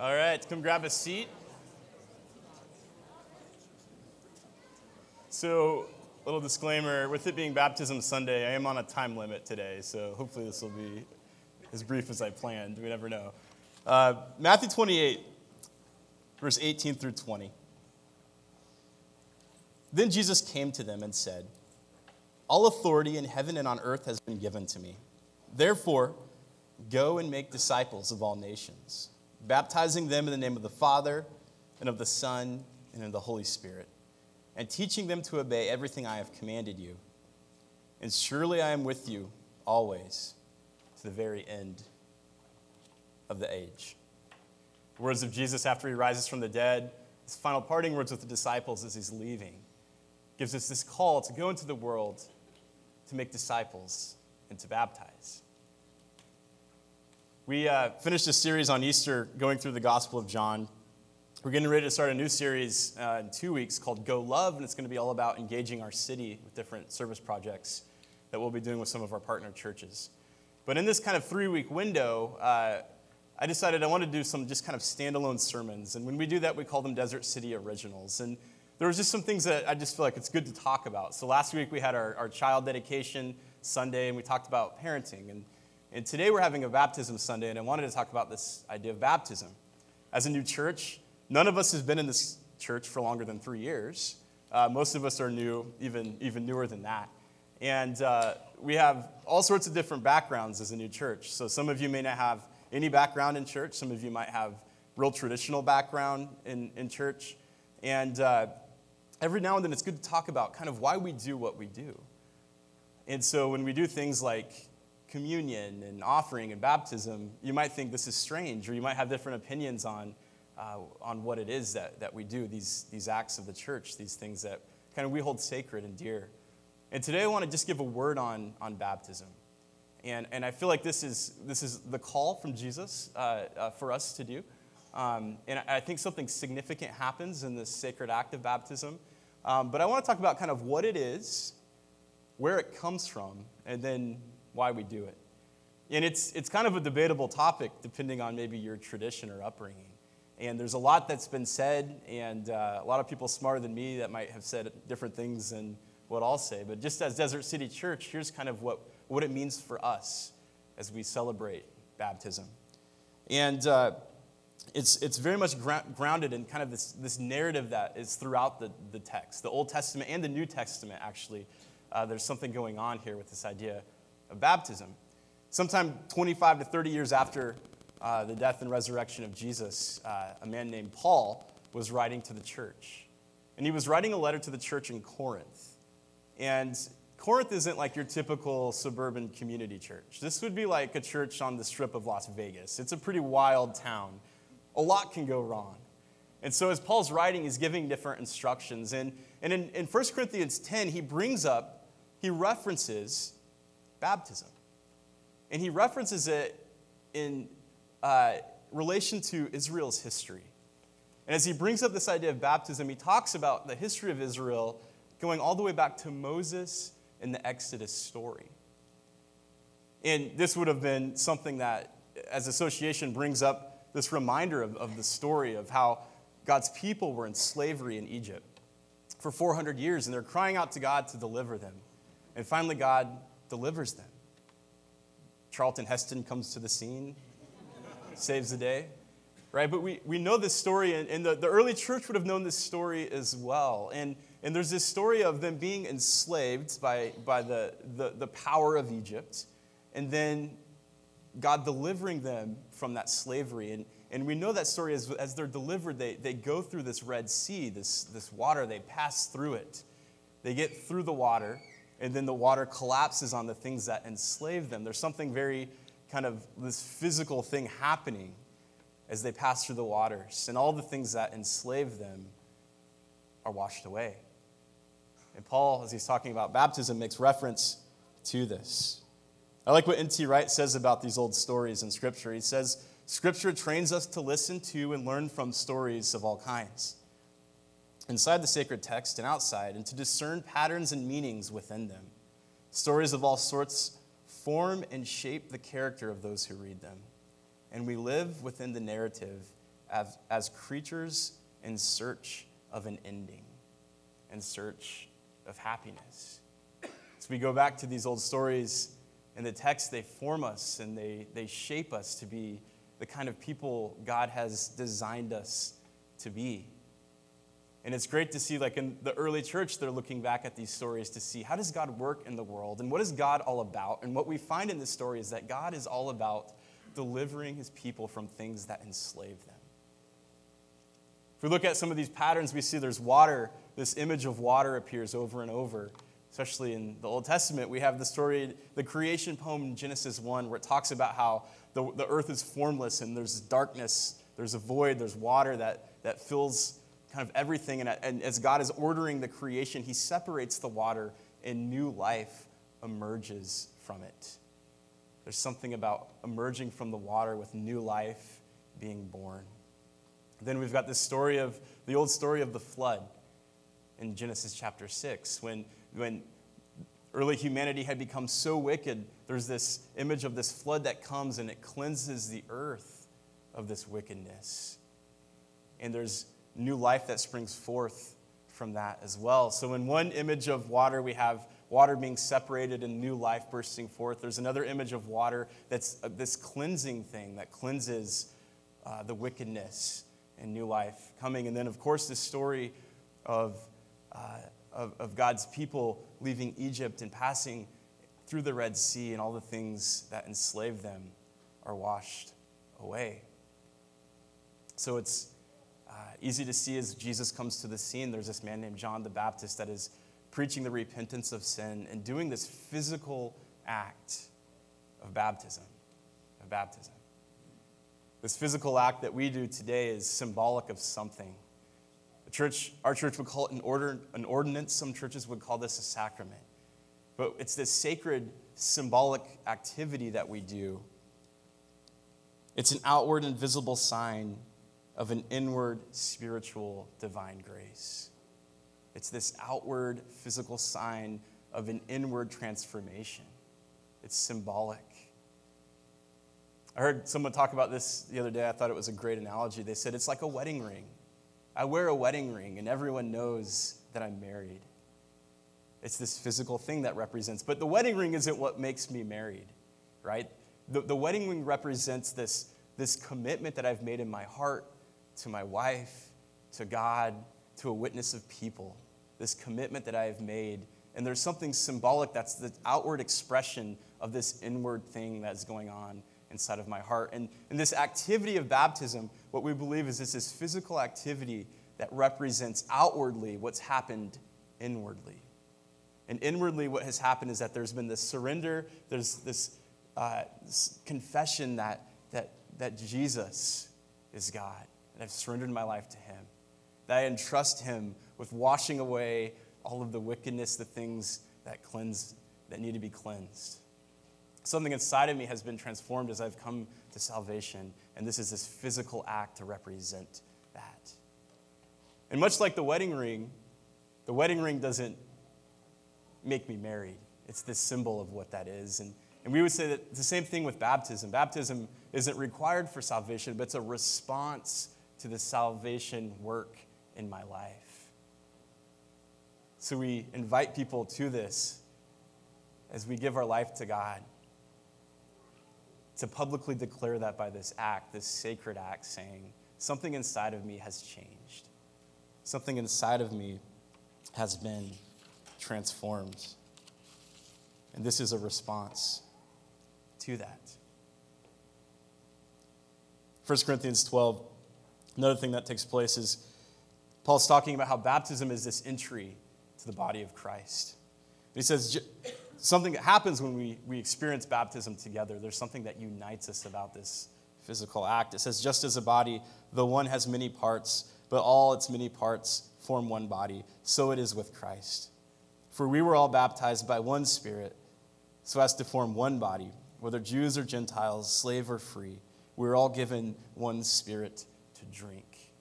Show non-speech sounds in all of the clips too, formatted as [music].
All right, come grab a seat. So, little disclaimer with it being Baptism Sunday, I am on a time limit today, so hopefully this will be as brief as I planned. We never know. Uh, Matthew 28, verse 18 through 20. Then Jesus came to them and said, All authority in heaven and on earth has been given to me. Therefore, go and make disciples of all nations, baptizing them in the name of the Father, and of the Son, and of the Holy Spirit, and teaching them to obey everything I have commanded you. And surely I am with you always to the very end of the age. The words of Jesus after he rises from the dead, his final parting words with the disciples as he's leaving, gives us this call to go into the world to make disciples and to baptize. We uh, finished a series on Easter going through the Gospel of John. We're getting ready to start a new series uh, in two weeks called Go Love, and it's going to be all about engaging our city with different service projects that we'll be doing with some of our partner churches. But in this kind of three week window, uh, I decided I wanted to do some just kind of standalone sermons. And when we do that, we call them Desert City Originals. And there was just some things that I just feel like it's good to talk about. So last week we had our, our child dedication Sunday, and we talked about parenting. And, and today we're having a baptism Sunday, and I wanted to talk about this idea of baptism. As a new church, none of us has been in this church for longer than three years. Uh, most of us are new, even, even newer than that. And uh, we have all sorts of different backgrounds as a new church. So some of you may not have any background in church. Some of you might have real traditional background in, in church. And uh, every now and then it's good to talk about kind of why we do what we do. And so when we do things like communion and offering and baptism, you might think this is strange, or you might have different opinions on, uh, on what it is that, that we do, these, these acts of the church, these things that kind of we hold sacred and dear. And today I want to just give a word on, on baptism. And, and I feel like this is, this is the call from Jesus uh, uh, for us to do. Um, and I think something significant happens in this sacred act of baptism. Um, but I want to talk about kind of what it is, where it comes from, and then why we do it. And it's, it's kind of a debatable topic depending on maybe your tradition or upbringing. And there's a lot that's been said, and uh, a lot of people smarter than me that might have said different things than what I'll say. But just as Desert City Church, here's kind of what what it means for us as we celebrate baptism. And uh, it's, it's very much grounded in kind of this, this narrative that is throughout the, the text, the Old Testament and the New Testament, actually. Uh, there's something going on here with this idea of baptism. Sometime 25 to 30 years after uh, the death and resurrection of Jesus, uh, a man named Paul was writing to the church. And he was writing a letter to the church in Corinth. And Corinth isn't like your typical suburban community church. This would be like a church on the strip of Las Vegas. It's a pretty wild town. A lot can go wrong. And so, as Paul's writing, he's giving different instructions. And, and in, in 1 Corinthians 10, he brings up, he references baptism. And he references it in uh, relation to Israel's history. And as he brings up this idea of baptism, he talks about the history of Israel going all the way back to Moses in the Exodus story. And this would have been something that, as association, brings up this reminder of, of the story of how God's people were in slavery in Egypt for 400 years, and they're crying out to God to deliver them. And finally, God delivers them. Charlton Heston comes to the scene, saves the day, right? But we, we know this story, and, and the, the early church would have known this story as well. And and there's this story of them being enslaved by, by the, the, the power of Egypt, and then God delivering them from that slavery. And, and we know that story as, as they're delivered, they, they go through this Red Sea, this, this water, they pass through it. They get through the water, and then the water collapses on the things that enslave them. There's something very kind of this physical thing happening as they pass through the waters, and all the things that enslave them are washed away. And Paul, as he's talking about baptism, makes reference to this. I like what N.T. Wright says about these old stories in Scripture. He says, Scripture trains us to listen to and learn from stories of all kinds, inside the sacred text and outside, and to discern patterns and meanings within them. Stories of all sorts form and shape the character of those who read them. And we live within the narrative as, as creatures in search of an ending, in search of happiness. So we go back to these old stories in the text, they form us and they, they shape us to be the kind of people God has designed us to be. And it's great to see, like in the early church, they're looking back at these stories to see how does God work in the world and what is God all about? And what we find in this story is that God is all about delivering his people from things that enslave them. If we look at some of these patterns, we see there's water. This image of water appears over and over, especially in the Old Testament. We have the story, the creation poem in Genesis 1, where it talks about how the, the earth is formless and there's darkness, there's a void, there's water that, that fills kind of everything. And, and as God is ordering the creation, He separates the water and new life emerges from it. There's something about emerging from the water with new life being born. Then we've got this story of the old story of the flood in Genesis chapter 6, when, when early humanity had become so wicked, there's this image of this flood that comes and it cleanses the earth of this wickedness. And there's new life that springs forth from that as well. So, in one image of water, we have water being separated and new life bursting forth. There's another image of water that's uh, this cleansing thing that cleanses uh, the wickedness and new life coming. And then, of course, this story of, uh, of, of God's people leaving Egypt and passing through the Red Sea and all the things that enslaved them are washed away. So it's easy to see as Jesus comes to the scene, there's this man named John the Baptist that is preaching the repentance of sin and doing this physical act of baptism. Of baptism. This physical act that we do today is symbolic of something. The church, our church would call it an, order, an ordinance. Some churches would call this a sacrament. But it's this sacred, symbolic activity that we do. It's an outward and visible sign of an inward spiritual divine grace. It's this outward physical sign of an inward transformation. It's symbolic. I heard someone talk about this the other day. I thought it was a great analogy. They said it's like a wedding ring. I wear a wedding ring, and everyone knows that I'm married. It's this physical thing that represents. But the wedding ring isn't what makes me married, right? The, the wedding ring represents this, this commitment that I've made in my heart to my wife, to God, to a witness of people, this commitment that I have made. And there's something symbolic that's the outward expression of this inward thing that's going on inside of my heart. And, and this activity of baptism, what we believe is it's this physical activity that represents outwardly what's happened inwardly. And inwardly, what has happened is that there's been this surrender, there's this, uh, this confession that, that, that Jesus is God I've surrendered my life to Him. That I entrust Him with washing away all of the wickedness, the things that cleanse, that need to be cleansed. Something inside of me has been transformed as I've come to salvation, and this is this physical act to represent that. And much like the wedding ring, the wedding ring doesn't make me married. It's this symbol of what that is. And, and we would say that the same thing with baptism. Baptism isn't required for salvation, but it's a response to the salvation work in my life. So we invite people to this as we give our life to God to publicly declare that by this act, this sacred act, saying, Something inside of me has changed. Something inside of me has been transformed. And this is a response to that. 1 Corinthians 12 Another thing that takes place is Paul's talking about how baptism is this entry to the body of Christ. he says something that happens when we, we experience baptism together. There's something that unites us about this physical act. It says, just as a body, though one has many parts, but all its many parts form one body, so it is with Christ. For we were all baptized by one Spirit, so as to form one body, whether Jews or Gentiles, slave or free. We were all given one Spirit to drink.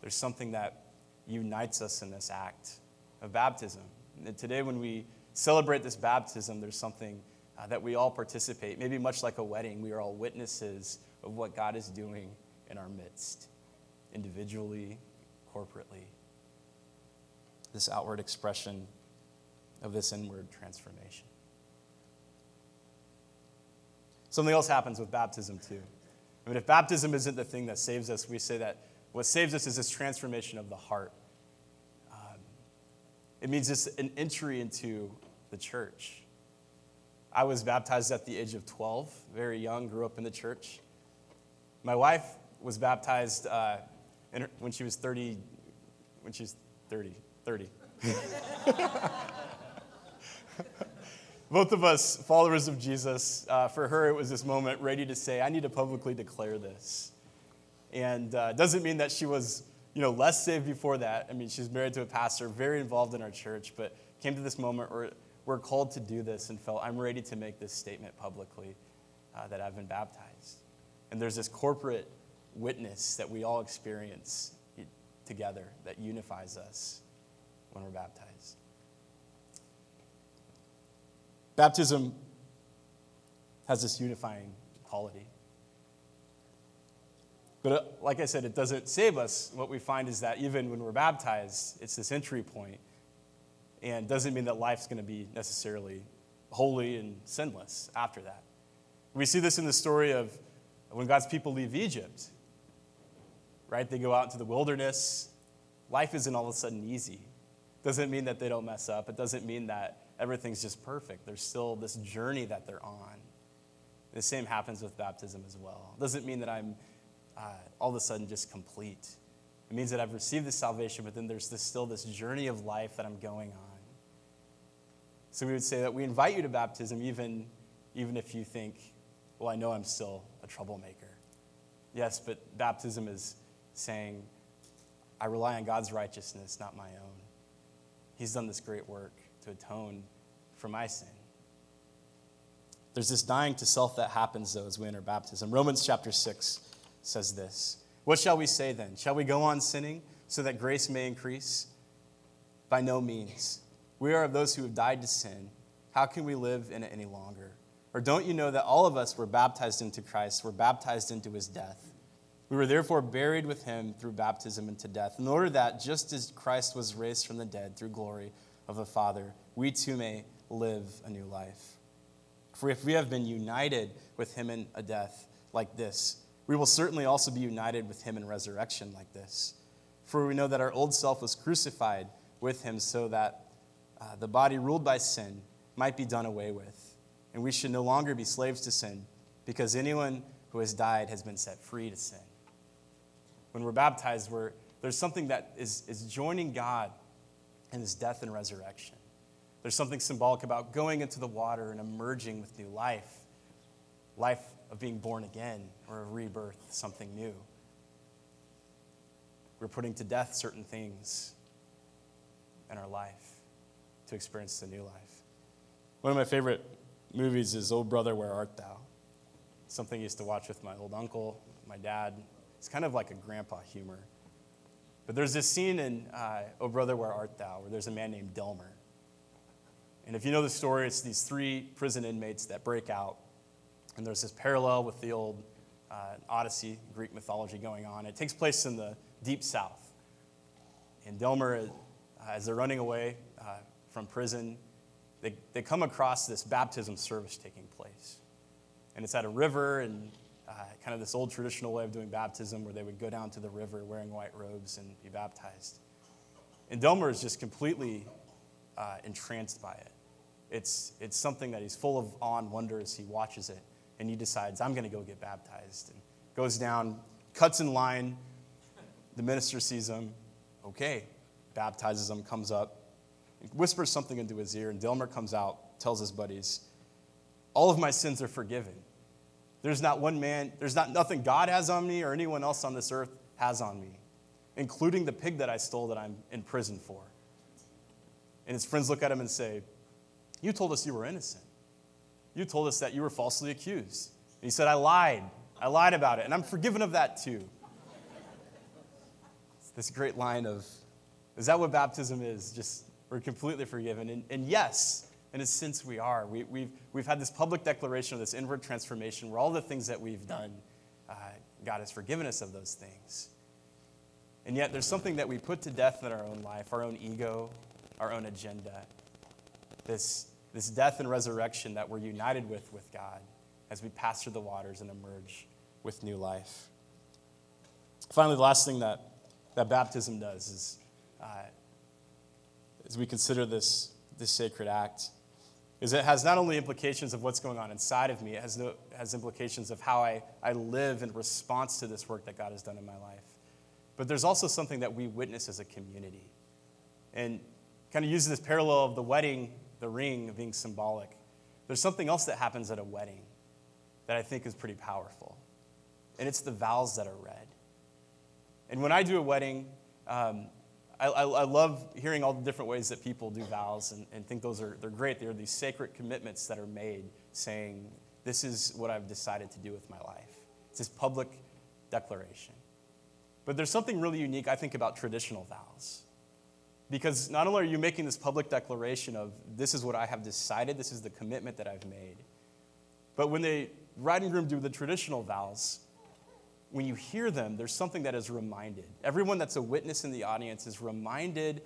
There's something that unites us in this act of baptism. And today, when we celebrate this baptism, there's something uh, that we all participate. Maybe much like a wedding, we are all witnesses of what God is doing in our midst. individually, corporately. This outward expression of this inward transformation. Something else happens with baptism, too. I mean, if baptism isn't the thing that saves us, we say that what saves us is this transformation of the heart. Um, it means it's an entry into the church. I was baptized at the age of 12, very young, grew up in the church. My wife was baptized uh, her, when she was 30, when she was 30, 30. [laughs] Both of us, followers of Jesus, uh, for her, it was this moment ready to say, I need to publicly declare this. And uh, doesn't mean that she was you know, less saved before that. I mean, she's married to a pastor, very involved in our church, but came to this moment where we're called to do this and felt, I'm ready to make this statement publicly uh, that I've been baptized. And there's this corporate witness that we all experience together that unifies us when we're baptized. Baptism has this unifying quality. But uh, like I said, it doesn't save us. What we find is that even when we're baptized, it's this entry point, and doesn't mean that life's going to be necessarily holy and sinless after that. We see this in the story of when God's people leave Egypt, right? They go out into the wilderness. Life isn't all of a sudden easy. Doesn't mean that they don't mess up. It doesn't mean that everything's just perfect. There's still this journey that they're on. The same happens with baptism as well. It doesn't mean that I'm uh, all of a sudden just complete. It means that I've received this salvation, but then there's this, still this journey of life that I'm going on. So we would say that we invite you to baptism even, even if you think, well, I know I'm still a troublemaker. Yes, but baptism is saying, I rely on God's righteousness, not my own. He's done this great work to atone for my sin. There's this dying to self that happens, though, as we enter baptism. Romans chapter 6 says this What shall we say then? Shall we go on sinning so that grace may increase? By no means. We are of those who have died to sin. How can we live in it any longer? Or don't you know that all of us were baptized into Christ, were baptized into his death? We were therefore buried with him through baptism into death, in order that, just as Christ was raised from the dead through glory of the Father, we too may live a new life. For if we have been united with him in a death like this, we will certainly also be united with him in resurrection like this. For we know that our old self was crucified with him so that uh, the body ruled by sin might be done away with, and we should no longer be slaves to sin, because anyone who has died has been set free to sin. When we're baptized, we're, there's something that is, is joining God in his death and resurrection. There's something symbolic about going into the water and emerging with new life life of being born again or a rebirth, something new. We're putting to death certain things in our life to experience the new life. One of my favorite movies is Old Brother, Where Art Thou? Something I used to watch with my old uncle, my dad. It's kind of like a grandpa humor. But there's this scene in uh, Oh Brother, Where Art Thou? where there's a man named Delmar. And if you know the story, it's these three prison inmates that break out. And there's this parallel with the old uh, Odyssey, Greek mythology going on. It takes place in the deep south. And Delmar, uh, as they're running away uh, from prison, they, they come across this baptism service taking place. And it's at a river, and uh, kind of this old traditional way of doing baptism where they would go down to the river wearing white robes and be baptized. And Delmar is just completely uh, entranced by it. It's, it's something that he's full of awe and wonder as he watches it. And he decides, I'm going to go get baptized. And goes down, cuts in line. The minister sees him. Okay. Baptizes him, comes up, whispers something into his ear. And Delmar comes out, tells his buddies, All of my sins are forgiven. There's not one man, there's not nothing God has on me or anyone else on this earth has on me, including the pig that I stole that I'm in prison for. And his friends look at him and say, You told us you were innocent. You told us that you were falsely accused. And he said, I lied. I lied about it. And I'm forgiven of that too. It's this great line of, Is that what baptism is? Just, we're completely forgiven. And, and yes, in a sense, we are. We, have we've, we've had this public declaration of this inward transformation where all the things that we've done, uh, God has forgiven us of those things. And yet, there's something that we put to death in our own life our own ego, our own agenda. This, this death and resurrection that we're united with with God as we pass through the waters and emerge with new life. Finally, the last thing that, that baptism does is uh, as we consider this, this sacred act is it has not only implications of what's going on inside of me, it has, no, has implications of how I, I live in response to this work that God has done in my life. But there's also something that we witness as a community. And kind of using this parallel of the wedding, the ring being symbolic, there's something else that happens at a wedding that I think is pretty powerful. And it's the vows that are read. And when I do a wedding, um, I, I, I, love hearing all the different ways that people do vows and, and think those are they're great. They're these sacred commitments that are made saying, This is what I've decided to do with my life. It's this public declaration. But there's something really unique, I think, about traditional vows. Because not only are you making this public declaration of, This is what I have decided, this is the commitment that I've made, but when the bride and groom do the traditional vows, when you hear them, there's something that is reminded. Everyone that's a witness in the audience is reminded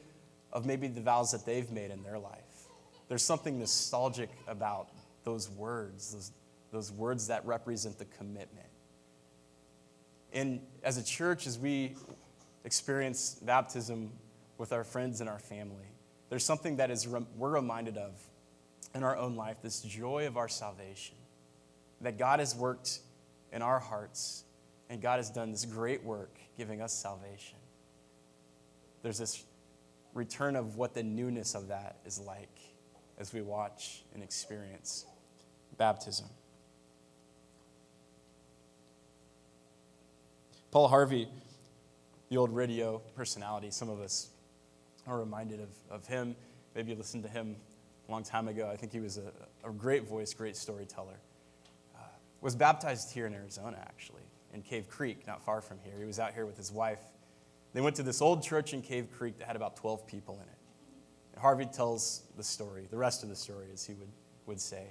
of maybe the vows that they've made in their life. There's something nostalgic about those words, those, those words that represent the commitment. And as a church, as we experience baptism with our friends and our family, there's something that is we're reminded of in our own life this joy of our salvation that God has worked in our hearts and God has done this great work giving us salvation. There's this return of what the newness of that is like as we watch and experience baptism. Paul Harvey, the old radio personality, some of us are reminded of, of him. Maybe you listened to him a long time ago. I think he was a, a great voice, great storyteller. Uh, was baptized here in Arizona, actually in Cave Creek, not far from here. He was out here with his wife. They went to this old church in Cave Creek that had about 12 people in it. And Harvey tells the story, the rest of the story, as he would, would say.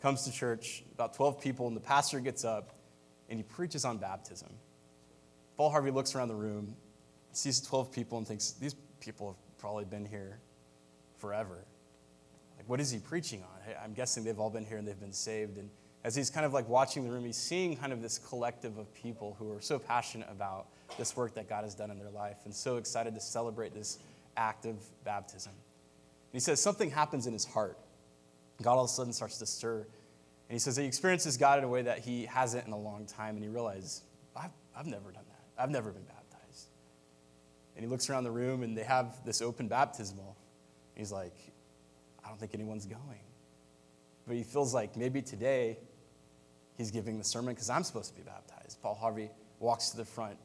Comes to church, about 12 people, and the pastor gets up and he preaches on baptism. Paul Harvey looks around the room, sees 12 people, and thinks, These people have probably been here forever. Like, what is he preaching on? I'm guessing they've all been here and they've been saved. And as he's kind of like watching the room, he's seeing kind of this collective of people who are so passionate about this work that God has done in their life and so excited to celebrate this act of baptism. And he says something happens in his heart. God all of a sudden starts to stir. And he says he experiences God in a way that he hasn't in a long time. And he realizes, I've, I've never done that. I've never been baptized. And he looks around the room and they have this open baptismal. He's like, I don't think anyone's going. But he feels like maybe today he's giving the sermon because I'm supposed to be baptized. Paul Harvey walks to the front,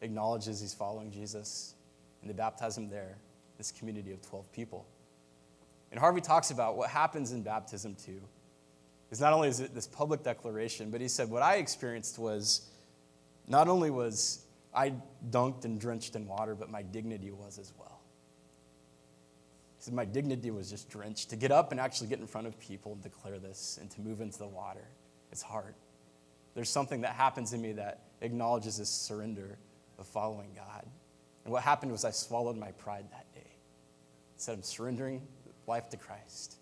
acknowledges he's following Jesus, and they baptize him there, this community of 12 people. And Harvey talks about what happens in baptism too. Is not only is it this public declaration, but he said, What I experienced was not only was I dunked and drenched in water, but my dignity was as well. He said, My dignity was just drenched. To get up and actually get in front of people and declare this and to move into the water, it's hard. There's something that happens in me that acknowledges this surrender of following God. And what happened was I swallowed my pride that day. I said, I'm surrendering life to Christ.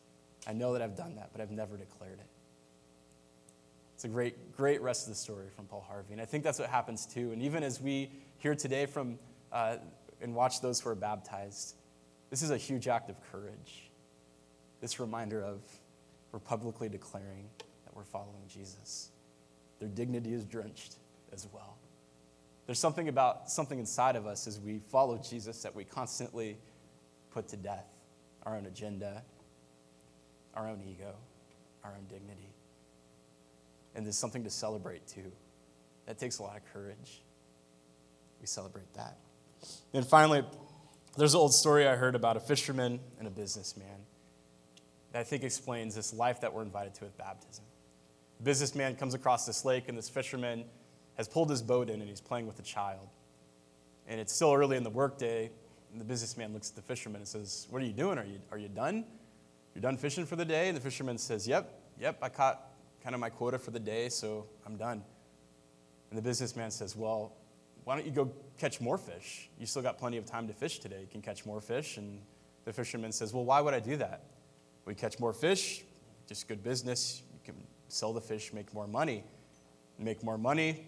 I know that I've done that, but I've never declared it. It's a great, great rest of the story from Paul Harvey. And I think that's what happens too. And even as we hear today from uh, and watch those who are baptized, this is a huge act of courage. This reminder of we're publicly declaring that we're following Jesus. Their dignity is drenched as well. There's something about something inside of us as we follow Jesus that we constantly put to death our own agenda, our own ego, our own dignity. And there's something to celebrate too. That takes a lot of courage. We celebrate that. And finally, there's an old story I heard about a fisherman and a businessman that I think explains this life that we're invited to with baptism. The businessman comes across this lake, and this fisherman has pulled his boat in and he's playing with a child. And it's still early in the workday, and the businessman looks at the fisherman and says, What are you doing? Are you, are you done? You're done fishing for the day? And the fisherman says, Yep, yep, I caught kind of my quota for the day, so I'm done. And the businessman says, Well, why don't you go catch more fish? You still got plenty of time to fish today. You can catch more fish. And the fisherman says, Well, why would I do that? We catch more fish, just good business. You can sell the fish, make more money. Make more money,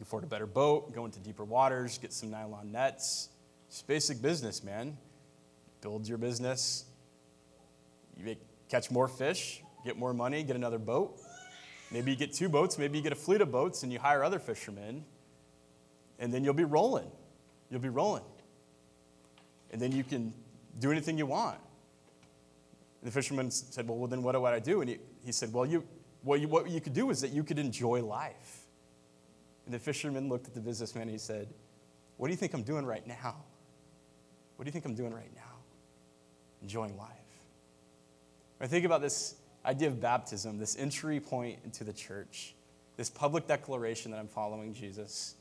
afford a better boat, go into deeper waters, get some nylon nets. It's basic business, man. Build your business. You catch more fish, get more money, get another boat. Maybe you get two boats, maybe you get a fleet of boats and you hire other fishermen, and then you'll be rolling. You'll be rolling. And then you can do anything you want. And the fisherman said, Well, well then what do I do? And he, he said, Well, you, well you, what you could do is that you could enjoy life. And the fisherman looked at the businessman and he said, What do you think I'm doing right now? What do you think I'm doing right now? Enjoying life. When I think about this idea of baptism, this entry point into the church, this public declaration that I'm following Jesus,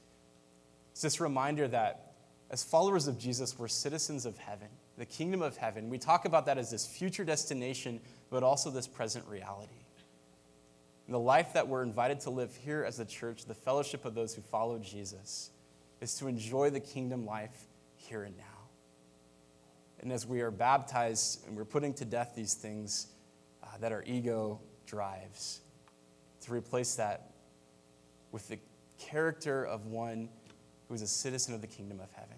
it's this reminder that as followers of Jesus, we're citizens of heaven, the kingdom of heaven. We talk about that as this future destination, but also this present reality. And the life that we're invited to live here as a church, the fellowship of those who follow Jesus, is to enjoy the kingdom life here and now. And as we are baptized and we're putting to death these things uh, that our ego drives, to replace that with the character of one who is a citizen of the kingdom of heaven.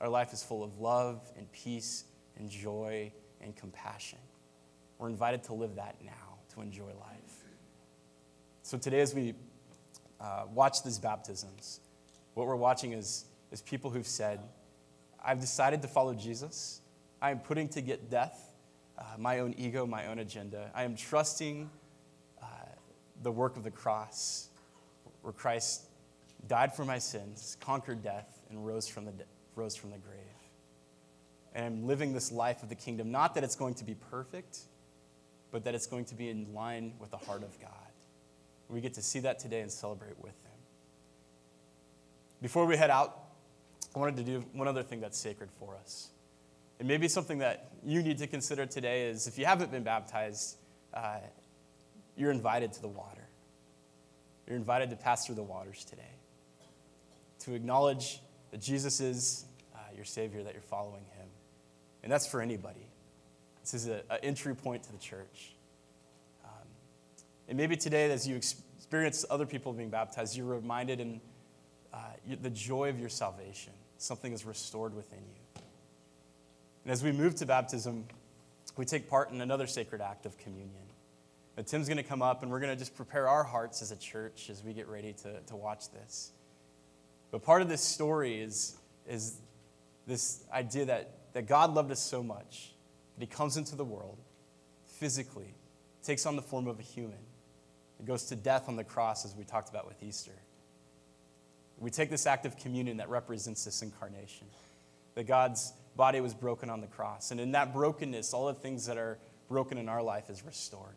Our life is full of love and peace and joy and compassion. We're invited to live that now, to enjoy life. So today, as we uh, watch these baptisms, what we're watching is, is people who've said, I've decided to follow Jesus. I am putting to get death uh, my own ego, my own agenda. I am trusting uh, the work of the cross, where Christ died for my sins, conquered death, and rose from the, de- rose from the grave. And I'm living this life of the kingdom, not that it's going to be perfect, but that it's going to be in line with the heart of God. We get to see that today and celebrate with them. Before we head out, I wanted to do one other thing that's sacred for us. And maybe something that you need to consider today is if you haven't been baptized, uh, you're invited to the water. You're invited to pass through the waters today, to acknowledge that Jesus is uh, your Savior, that you're following Him. And that's for anybody. This is an entry point to the church. And maybe today, as you experience other people being baptized, you're reminded in uh, the joy of your salvation. Something is restored within you. And as we move to baptism, we take part in another sacred act of communion. Now, Tim's going to come up, and we're going to just prepare our hearts as a church as we get ready to, to watch this. But part of this story is, is this idea that, that God loved us so much that he comes into the world physically, takes on the form of a human, it goes to death on the cross, as we talked about with Easter. We take this act of communion that represents this incarnation, that God's body was broken on the cross. And in that brokenness, all the things that are broken in our life is restored.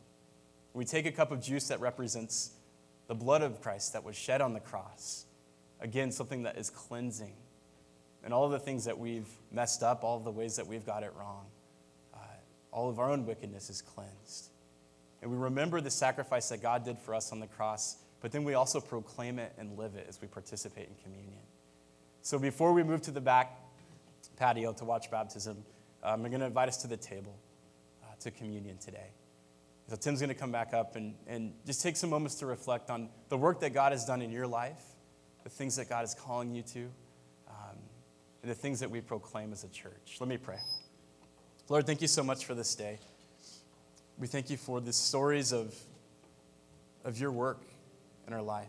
We take a cup of juice that represents the blood of Christ that was shed on the cross. Again, something that is cleansing. And all the things that we've messed up, all the ways that we've got it wrong, uh, all of our own wickedness is cleansed. And we remember the sacrifice that God did for us on the cross, but then we also proclaim it and live it as we participate in communion. So before we move to the back patio to watch baptism, um, I'm going to invite us to the table uh, to communion today. So Tim's going to come back up and, and just take some moments to reflect on the work that God has done in your life, the things that God is calling you to, um, and the things that we proclaim as a church. Let me pray. Lord, thank you so much for this day. We thank you for the stories of, of your work in our life.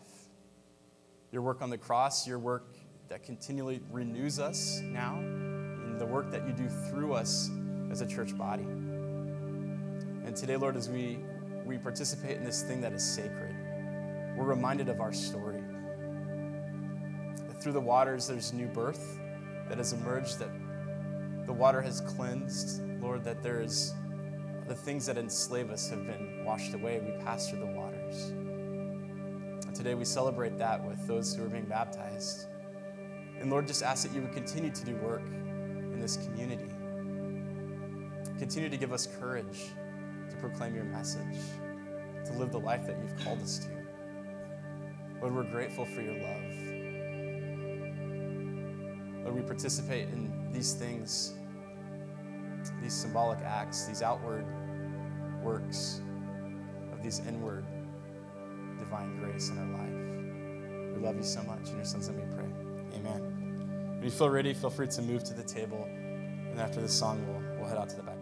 Your work on the cross, your work that continually renews us now, and the work that you do through us as a church body. And today, Lord, as we, we participate in this thing that is sacred, we're reminded of our story. Through the waters, there's new birth that has emerged, that the water has cleansed, Lord, that there is the things that enslave us have been washed away. We pass through the waters. And today we celebrate that with those who are being baptized. And Lord, just ask that you would continue to do work in this community. Continue to give us courage to proclaim your message, to live the life that you've called us to. Lord, we're grateful for your love. We participate in these things, these symbolic acts, these outward works of these inward divine grace in our life. We love you so much. In your son's name we pray. Amen. When you feel ready, feel free to move to the table. And after this song, we'll, we'll head out to the back.